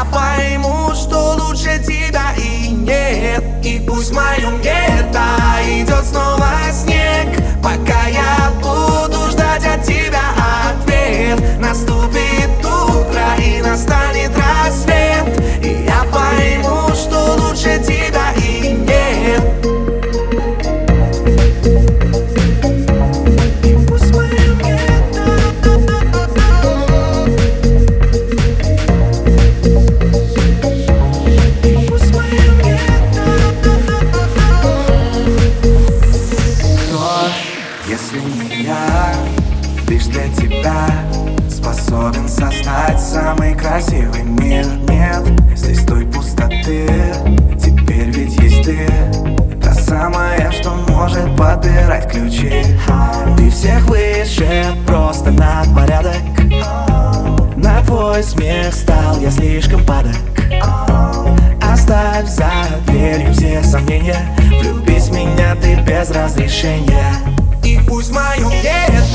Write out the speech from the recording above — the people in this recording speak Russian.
я пойму, что лучше тебя и нет. И пусть в моем лето не я, лишь для тебя Способен создать самый красивый мир. Нет здесь той пустоты Теперь ведь есть ты. Та самая, что может подбирать ключи. Ты всех выше, просто на порядок На твой смех стал я слишком падок. Оставь за дверью все сомнения. Влюбись в меня ты без разрешения Who's my own. Yeah.